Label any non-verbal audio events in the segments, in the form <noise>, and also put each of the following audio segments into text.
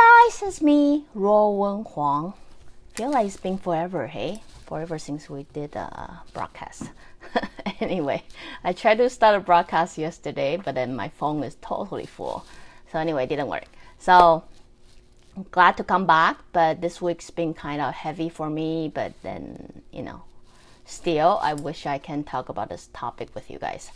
Guys, it's me, Ruo Wen Huang. Feel like it's been forever, hey? Forever since we did a broadcast. <laughs> anyway, I tried to start a broadcast yesterday, but then my phone is totally full. So anyway, it didn't work. So I'm glad to come back, but this week's been kind of heavy for me. But then, you know, still, I wish I can talk about this topic with you guys.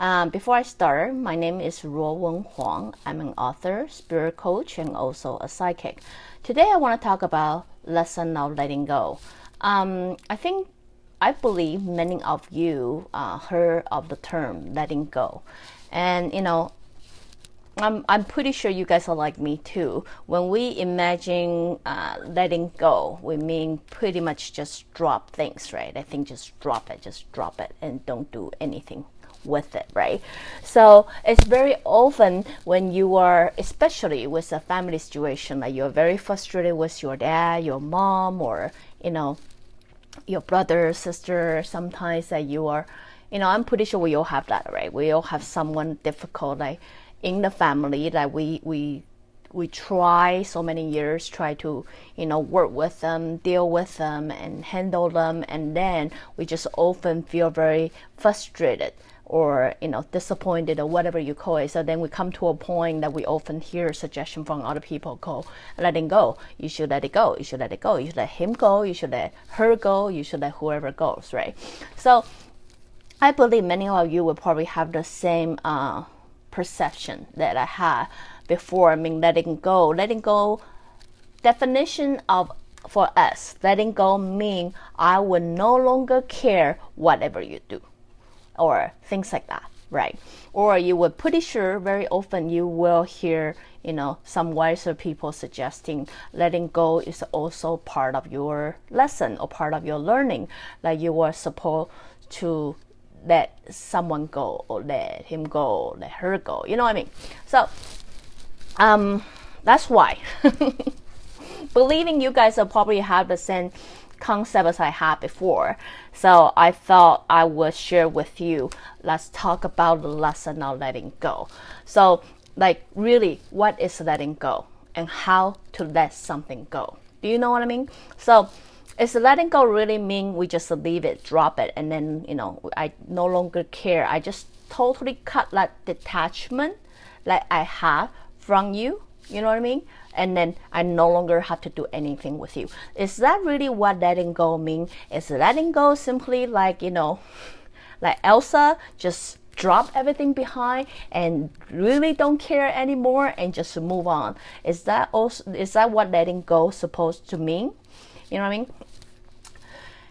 Um, before I start, my name is Ruo Wen Huang. I'm an author, spirit coach, and also a psychic. Today, I want to talk about lesson of letting go. Um, I think I believe many of you uh, heard of the term letting go, and you know I'm, I'm pretty sure you guys are like me too. When we imagine uh, letting go, we mean pretty much just drop things, right? I think just drop it, just drop it, and don't do anything with it, right? So it's very often when you are, especially with a family situation, like you're very frustrated with your dad, your mom, or you know, your brother, sister. Sometimes that you are, you know, I'm pretty sure we all have that, right? We all have someone difficult, like in the family that we we we try so many years try to you know work with them deal with them and handle them and then we just often feel very frustrated or you know disappointed or whatever you call it. So then we come to a point that we often hear suggestion from other people called letting go. You should let it go. You should let it go. You should let him go. You should let her go. You should let whoever goes right? So i believe many of you will probably have the same uh, perception that I had before. I mean, letting go. Letting go, definition of for us, letting go mean I will no longer care whatever you do, or things like that, right? Or you will pretty sure very often you will hear, you know, some wiser people suggesting letting go is also part of your lesson or part of your learning, like you were supposed to let someone go or let him go, let her go. You know what I mean? So, um, that's why. <laughs> Believing you guys will probably have the same concept as I had before. So I thought I would share with you. Let's talk about the lesson of letting go. So, like, really, what is letting go and how to let something go? Do you know what I mean? So, is letting go really mean we just leave it, drop it, and then you know I no longer care. I just totally cut that detachment that I have from you. You know what I mean? And then I no longer have to do anything with you. Is that really what letting go mean? Is letting go simply like you know, <laughs> like Elsa just drop everything behind and really don't care anymore and just move on? Is that also is that what letting go supposed to mean? You know what I mean?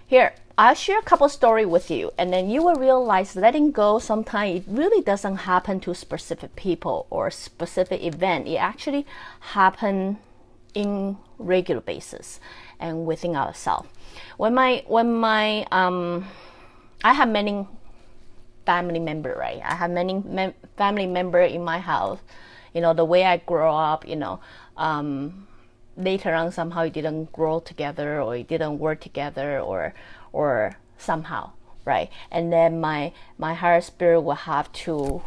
Here, I'll share a couple story with you, and then you will realize letting go sometimes it really doesn't happen to specific people or specific event. It actually happen in regular basis and within ourselves. When my when my um, I have many family member, right? I have many mem- family member in my house. You know the way I grow up. You know. Um, later on somehow it didn't grow together or it didn't work together or or somehow right and then my my higher spirit will have to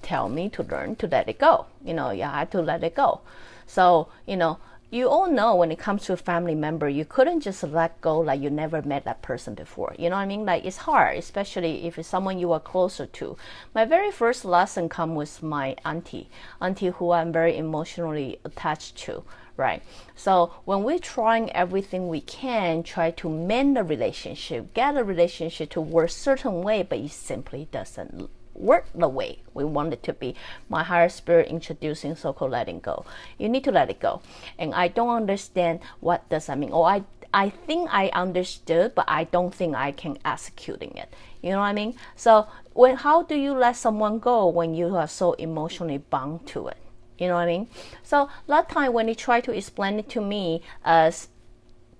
tell me to learn to let it go you know you have to let it go so you know you all know when it comes to a family member, you couldn't just let go like you never met that person before. You know what I mean? Like it's hard, especially if it's someone you are closer to. My very first lesson come with my auntie, auntie who I'm very emotionally attached to right? So when we're trying everything we can, try to mend the relationship, get a relationship to work certain way, but it simply doesn't work the way we want it to be. My higher spirit introducing so-called letting go. You need to let it go. And I don't understand what does that mean. Or I I think I understood, but I don't think I can executing it. You know what I mean? So when how do you let someone go when you are so emotionally bound to it? You know what I mean? So a lot of time when they try to explain it to me uh, as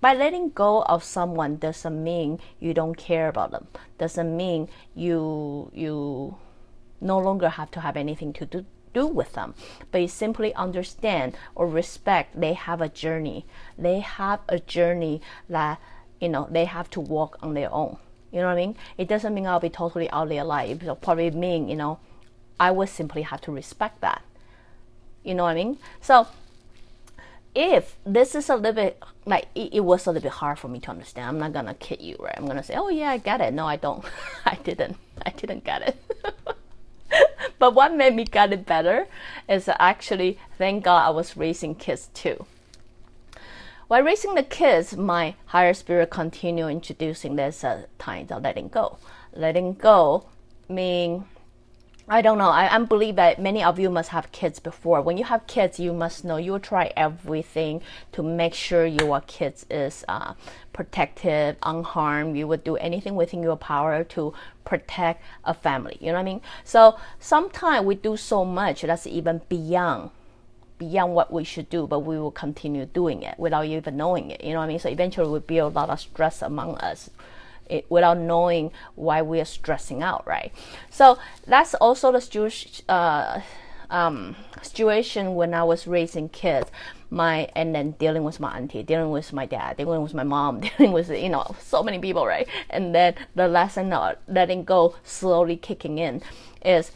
by letting go of someone doesn't mean you don't care about them. Doesn't mean you you no longer have to have anything to do do with them, but you simply understand or respect they have a journey. They have a journey that you know they have to walk on their own. You know what I mean? It doesn't mean I'll be totally out of their life. It'll probably mean, you know, I would simply have to respect that. You know what I mean? So if this is a little bit like it, it, was a little bit hard for me to understand. I'm not gonna kid you right? I'm gonna say oh yeah i get it. No i don't. <laughs> I didn't. I didn't get it. <laughs> But what made me get it better is actually thank god i was raising kids too. While raising the kids my higher spirit continued introducing this uh, time of letting go. Letting go mean I don't know. I, I believe that many of you must have kids before. When you have kids, you must know you will try everything to make sure your kids is uh, protected, unharmed. You would do anything within your power to protect a family. You know what I mean? So sometimes we do so much that's even beyond beyond what we should do, but we will continue doing it without even knowing it. You know what I mean? So eventually we build a lot of stress among us it, without knowing why we are stressing out, right? So that's also the uh, um, situation when I was raising kids. My and then dealing with my auntie, dealing with my dad, dealing with my mom, <laughs> dealing with you know so many people, right? And then the lesson of letting go slowly kicking in is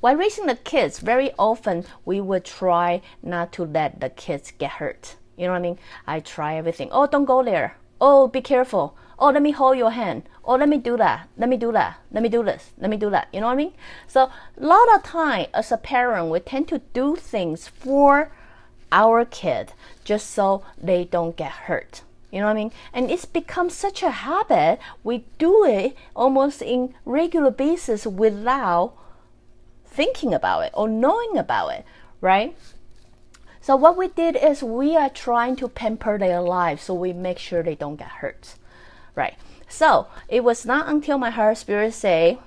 while raising the kids, very often we would try not to let the kids get hurt. You know what I mean? I try everything. Oh, don't go there. Oh, be careful oh, let me hold your hand. Oh, let me do that. Let me do that. Let me do this. Let me do that. You know what I mean? So a lot of time as a parent, we tend to do things for our kid just so they don't get hurt. You know what I mean? And it's become such a habit. We do it almost in regular basis without thinking about it or knowing about it, right? So what we did is we are trying to pamper their lives so we make sure they don't get hurt right? So it was not until my higher spirit say,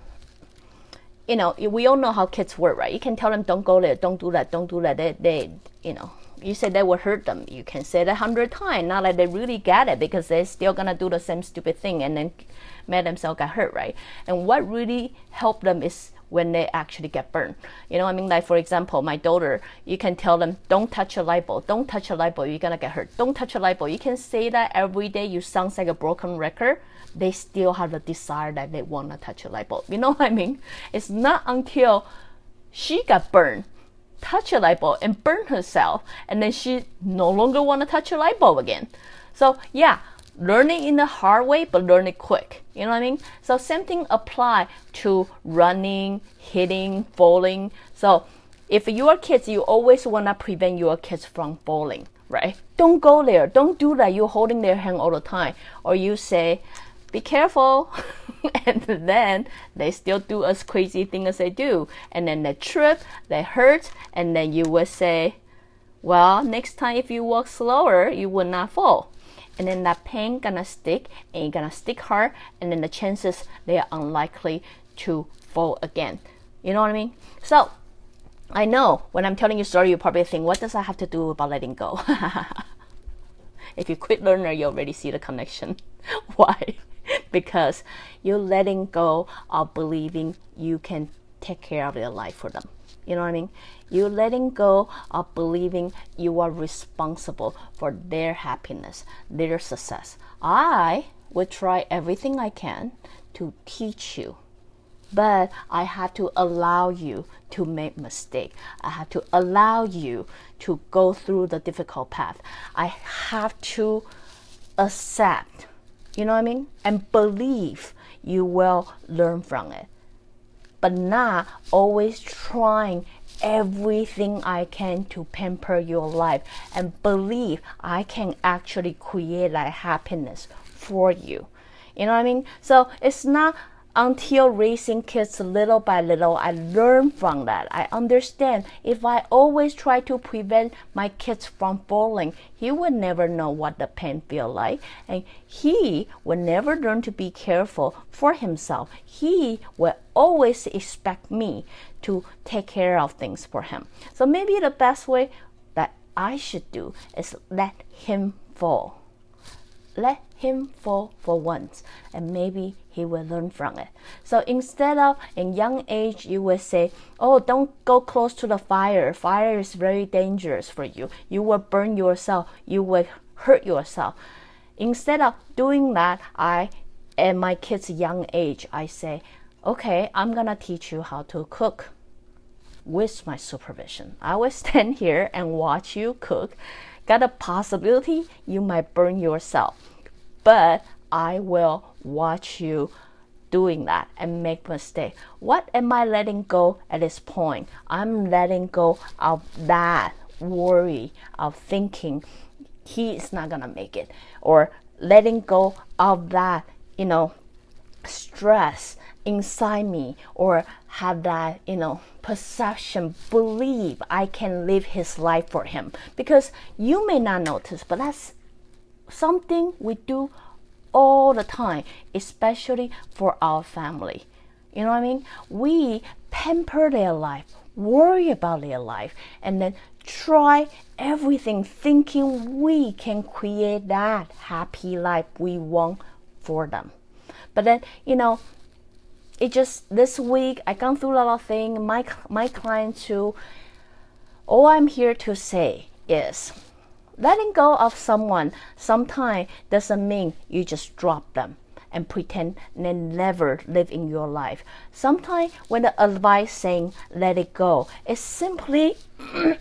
you know, we all know how kids work, right? You can tell them, don't go there, don't do that, don't do that. They, they you know, you say that will hurt them. You can say that a hundred times, not that they really get it because they're still gonna do the same stupid thing and then make themselves get hurt, right? And what really helped them is when they actually get burned. You know I mean? Like for example, my daughter, you can tell them, don't touch a light bulb, don't touch a light bulb, you're gonna get hurt. Don't touch a light bulb. You can say that every day, you sound like a broken record. They still have the desire that they wanna touch a light bulb. You know <laughs> what I mean? It's not until she got burned touch a light bulb and burn herself and then she no longer want to touch a light bulb again so yeah learning in the hard way, but learn it quick. You know what I mean? So same thing apply to running, hitting, falling. So if you are kids, you always wanna prevent your kids from falling, right? Don't go there. Don't do that. You're holding their hand all the time, or you say, "Be careful," <laughs> and then they still do as crazy thing as they do, and then they trip, they hurt, and then you will say, "Well, next time if you walk slower, you will not fall." And then that pain gonna stick and it gonna stick hard and then the chances they are unlikely to fall again. You know what i mean? So i know when i'm telling you story you probably think what does that have to do about letting go? <laughs> If you quit learner you already see the connection. <laughs> Why? <laughs> Because you're letting go of believing you can take care of their life for them you know what I mean? You're letting go of believing you are responsible for their happiness, their success. I would try everything I can to teach you but I have to allow you to make mistake. I have to allow you to go through the difficult path. I have to accept, you know what I mean? And believe you will learn from it but not always trying everything I can to pamper your life and believe I can actually create that happiness for you. You know what I mean? So it's not until raising kids little by little, I learn from that. I understand if I always try to prevent my kids from falling, he would never know what the pain feel like, and he would never learn to be careful for himself. He will always expect me to take care of things for him. So maybe the best way that I should do is let him fall. Let him fall for once, and maybe he will learn from it. So instead of in young age, you will say, "Oh, don't go close to the fire. Fire is very dangerous for you. You will burn yourself. You will hurt yourself." Instead of doing that, I, at my kid's young age, I say, "Okay, I'm gonna teach you how to cook." With my supervision, I will <laughs> stand here and watch you cook. Got a possibility you might burn yourself but I will watch you doing that and make mistake. What am I letting go at this point? I'm letting go of that worry of thinking he is not gonna make it or letting go of that, you know, stress inside me or have that, you know, perception, believe I can live his life for him. Because you may not notice, but that's something we do all the time, especially for our family. You know what I mean? We pamper their life, worry about their life, and then try everything thinking we can create that happy life we want for them. But then, you know, it just this week I gone through a lot of things. My my client too. All I'm here to say is letting go of someone sometimes doesn't mean you just drop them and pretend they never live in your life. Sometimes when the advice saying let it go, it's simply <coughs>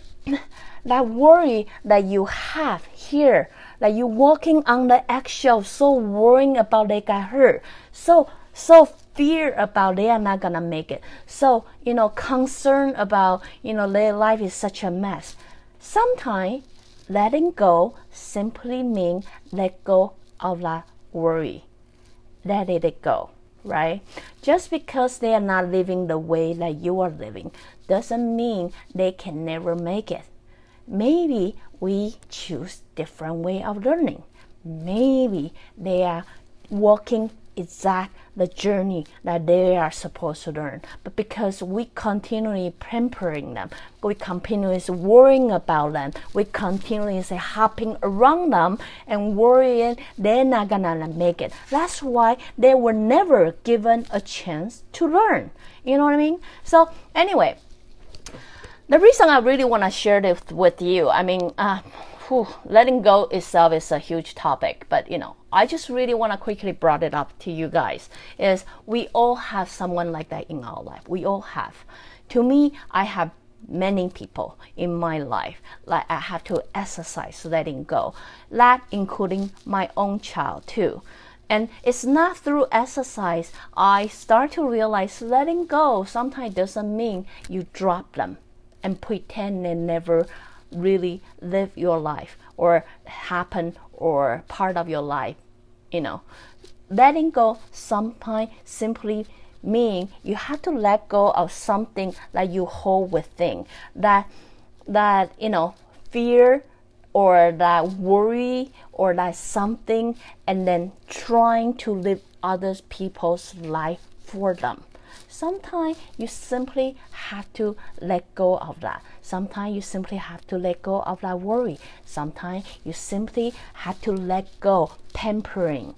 that worry that you have here, that you're walking on the eggshell, so worrying about they got hurt, so so fear about they are not gonna make it, so you know concern about you know their life is such a mess. Sometimes letting go simply means let go of that worry. Let it go, right? Just because they are not living the way that you are living doesn't mean they can never make it. Maybe we choose different way of learning. Maybe they are walking exact the journey that they are supposed to learn. But because we continually pampering them, we continuously worrying about them, we continuously hopping around them and worrying they're not gonna make it. That's why they were never given a chance to learn. You know what I mean? So anyway, the reason I really want to share this with you, I mean, uh, whew, letting go itself is a huge topic, but you know, I just really want to quickly brought it up to you guys is we all have someone like that in our life. We all have. To me, I have many people in my life like I have to exercise letting go. That including my own child too. And it's not through exercise I start to realize letting go sometimes doesn't mean you drop them and pretend they never really live your life or happen or part of your life. You know, letting go sometimes simply mean you have to let go of something that you hold within that that you know fear or that worry or that something and then trying to live other people's life for them Sometimes you simply have to let go of that. Sometimes you simply have to let go of that worry. Sometimes you simply have to let go, pampering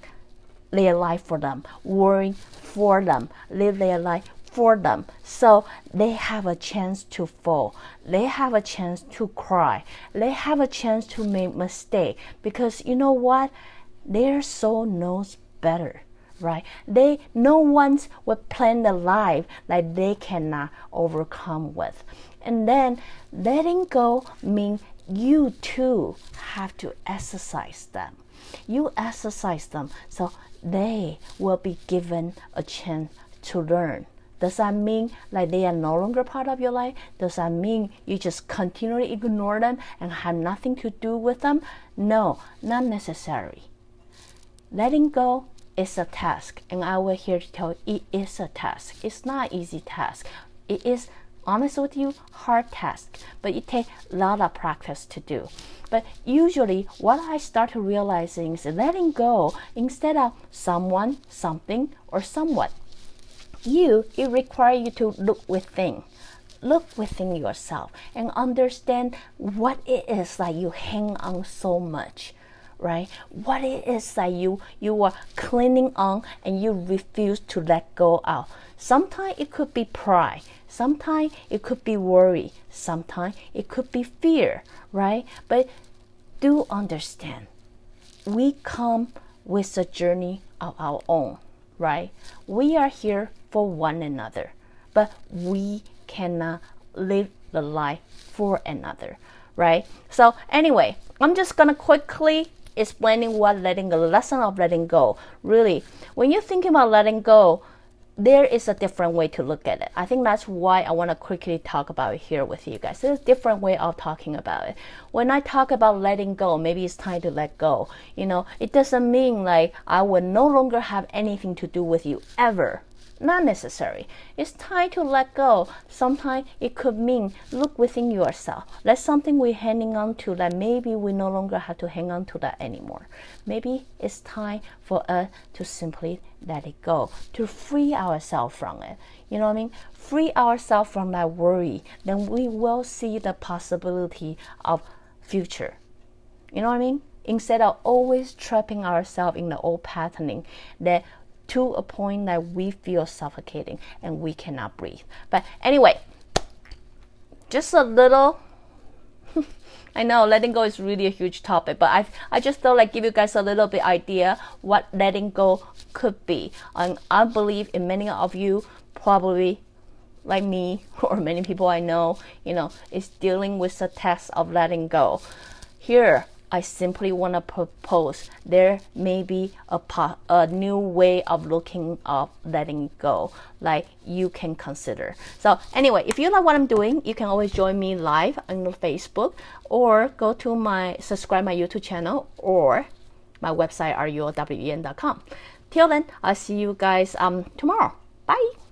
their life for them, worrying for them, live their life for them. So they have a chance to fall. They have a chance to cry. They have a chance to make mistake because you know what? Their soul knows better right? They no one's will plan the life that they cannot overcome with. And then letting go means you too have to exercise them. You exercise them so they will be given a chance to learn. Does that mean like they are no longer part of your life? Does that mean you just continually ignore them and have nothing to do with them? No, not necessary. Letting go it's a task, and I will here to tell it is a task. It's not easy task. It is honest with you, hard task, but it takes a lot of practice to do. But usually, what I start to realizing is letting go instead of someone, something, or somewhat. You, it requires you to look within look within yourself and understand what it is that you hang on so much right? What it is that you you are clinging on and you refuse to let go of. Sometimes it could be pride. Sometimes it could be worry. Sometimes it could be fear right? But do understand we come with a journey of our own right? We are here for one another but we cannot live the life for another, right? So anyway, I'm just gonna quickly explaining what letting go, the lesson of letting go. Really, when you're thinking about letting go, there is a different way to look at it. I think that's why I want to quickly talk about it here with you guys. There's a different way of talking about it. When I talk about letting go, maybe it's time to let go. You know, it doesn't mean like I will no longer have anything to do with you ever not necessary. It's time to let go. Sometimes it could mean look within yourself. That's something we're hanging on to that maybe we no longer have to hang on to that anymore. Maybe it's time for us to simply let it go, to free ourselves from it. You know what I mean? Free ourselves from that worry. Then we will see the possibility of future. You know what I mean? Instead of always trapping ourselves in the old patterning that to a point that we feel suffocating and we cannot breathe. But anyway, just a little. <laughs> I know letting go is really a huge topic, but I I just thought like give you guys a little bit idea what letting go could be. And I believe in many of you probably like me <laughs> or many people I know, you know, is dealing with the test of letting go. Here, I simply want to propose there may be a, a new way of looking of letting go, like you can consider. So anyway, if you like what I'm doing, you can always join me live on Facebook or go to my subscribe my YouTube channel or my website ruowen.com. Till then, I'll see you guys um tomorrow. Bye.